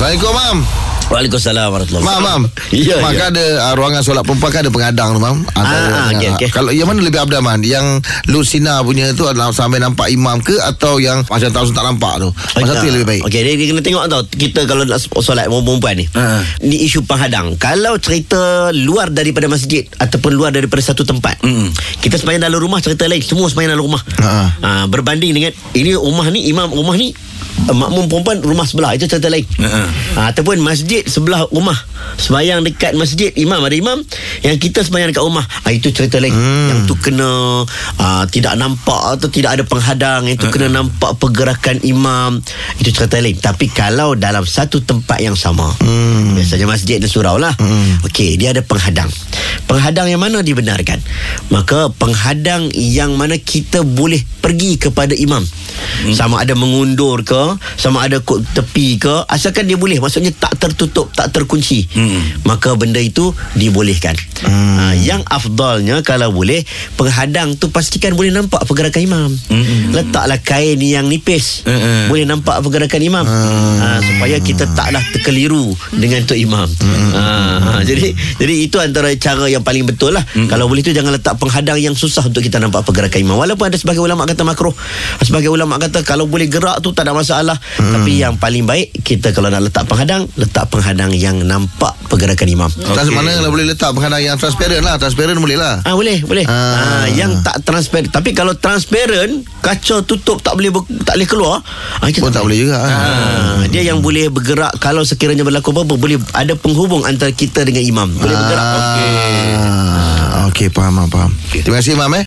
Assalamualaikum mam Waalaikumsalam warahmatullahi Mam mam Ya, Mam ya. kan ada uh, Ruangan solat perempuan kan ada pengadang tu mam Antara- Ah, okey, okey. Kalau yang mana lebih abdah man Yang Lucina punya tu adalah Sampai nampak imam ke Atau yang Macam tahun tak nampak tu Masa tu yang lebih baik Okey, dia, dia kena tengok tau. Kita kalau nak solat perempuan ni. Ha. Ni isu penghadang. Kalau cerita luar daripada masjid ataupun luar daripada satu tempat. Mm. Kita sembahyang dalam rumah cerita lain. Semua sembahyang dalam rumah. Ha. Ha, berbanding dengan ini rumah ni imam rumah ni makmum perempuan rumah sebelah itu cerita lain. Ha. Ha, ataupun masjid sebelah rumah. Sembahyang dekat masjid imam ada imam yang kita sembahyang dekat rumah. Ha, itu cerita lain. Hmm. Yang tu kena uh, tidak nampak atau tidak ada penghadang, yang tu kena nampak pergerakan imam. Itu cerita lain. Tapi kalau dalam satu tempat yang sama. Hmm. Biasanya masjid dan surau lah. Okey, dia ada penghadang. Penghadang yang mana dibenarkan? Maka penghadang yang mana kita boleh pergi kepada imam. Hmm. Sama ada mengundur ke, sama ada kod tepi ke, asalkan dia boleh. Maksudnya tak tertutup, tak terkunci. Hmm. Maka benda itu dibolehkan. Hmm. Ha, yang afdalnya kalau boleh, penghadang tu pastikan boleh nampak pergerakan imam. Hmm. Letaklah kain yang nipis. Hmm. Boleh nampak pergerakan imam. Ha, supaya kita taklah terkeliru dengan tu imam. Ha, ha, jadi jadi itu antara cara yang paling betul lah. Kalau boleh tu jangan letak penghadang yang susah untuk kita nampak pergerakan imam. Walaupun ada sebagai ulama kata makruh. Sebagai ulama kata kalau boleh gerak tu tak ada masalah. Tapi yang paling baik kita kalau nak letak penghadang, letak penghadang yang nampak pergerakan imam. okay. Mana kalau boleh letak penghadang yang transparent lah Transparent boleh lah Ah boleh, boleh. Ah. Ah. yang tak transparent. Tapi kalau transparent, kaca tutup tak boleh ber, tak boleh keluar. Ah Pun tak boleh juga ah. Ah, dia yang boleh bergerak kalau sekiranya berlaku apa-apa boleh ada penghubung antara kita dengan imam. Boleh bergerak. Okey. Και πάμε, πάμε. Τι μας είπαμε;